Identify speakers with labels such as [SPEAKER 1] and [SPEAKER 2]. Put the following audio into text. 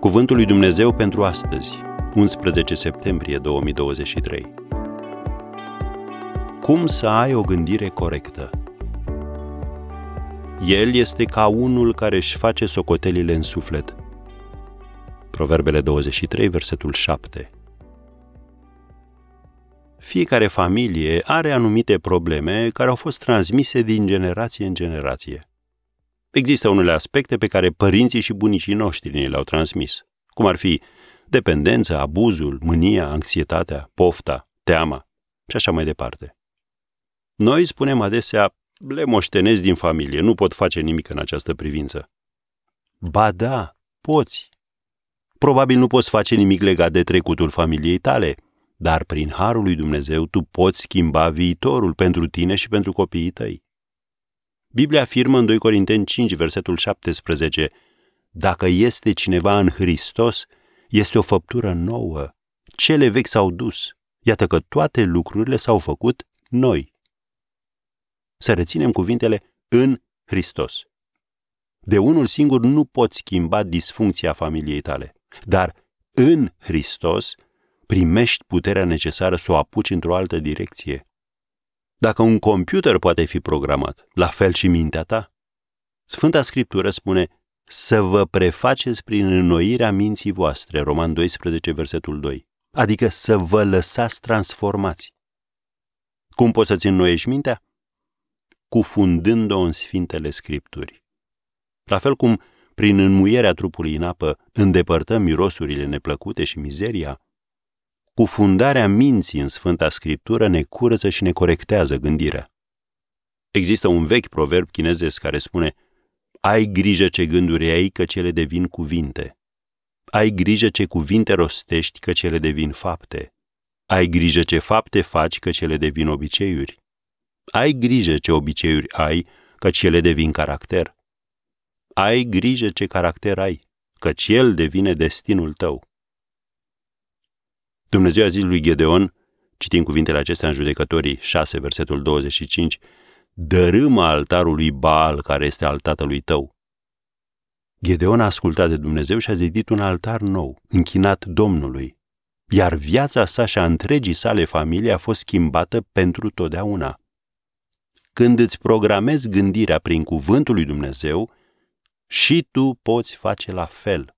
[SPEAKER 1] Cuvântul lui Dumnezeu pentru astăzi, 11 septembrie 2023. Cum să ai o gândire corectă? El este ca unul care își face socotelile în suflet. Proverbele 23, versetul 7. Fiecare familie are anumite probleme care au fost transmise din generație în generație. Există unele aspecte pe care părinții și bunicii noștri ne le-au transmis, cum ar fi dependența, abuzul, mânia, anxietatea, pofta, teama și așa mai departe. Noi spunem adesea, le moștenesc din familie, nu pot face nimic în această privință. Ba da, poți. Probabil nu poți face nimic legat de trecutul familiei tale, dar prin harul lui Dumnezeu tu poți schimba viitorul pentru tine și pentru copiii tăi. Biblia afirmă în 2 Corinteni 5, versetul 17, Dacă este cineva în Hristos, este o făptură nouă. Cele vechi s-au dus. Iată că toate lucrurile s-au făcut noi. Să reținem cuvintele în Hristos. De unul singur nu poți schimba disfuncția familiei tale, dar în Hristos primești puterea necesară să o apuci într-o altă direcție. Dacă un computer poate fi programat, la fel și mintea ta. Sfânta Scriptură spune să vă prefaceți prin înnoirea minții voastre, Roman 12, versetul 2, adică să vă lăsați transformați. Cum poți să-ți înnoiești mintea? Cufundând-o în Sfintele Scripturi. La fel cum, prin înmuierea trupului în apă, îndepărtăm mirosurile neplăcute și mizeria, Cufundarea minții în Sfânta Scriptură ne curăță și ne corectează gândirea. Există un vechi proverb chinezesc care spune Ai grijă ce gânduri ai, că cele devin cuvinte. Ai grijă ce cuvinte rostești, că cele devin fapte. Ai grijă ce fapte faci, că cele devin obiceiuri. Ai grijă ce obiceiuri ai, că cele devin caracter. Ai grijă ce caracter ai, căci el devine destinul tău. Dumnezeu a zis lui Gedeon, citim cuvintele acestea în judecătorii 6, versetul 25, dărâmă altarul lui Baal care este al tatălui tău. Gedeon a ascultat de Dumnezeu și a zidit un altar nou, închinat Domnului, iar viața sa și a întregii sale familie a fost schimbată pentru totdeauna. Când îți programezi gândirea prin cuvântul lui Dumnezeu, și tu poți face la fel –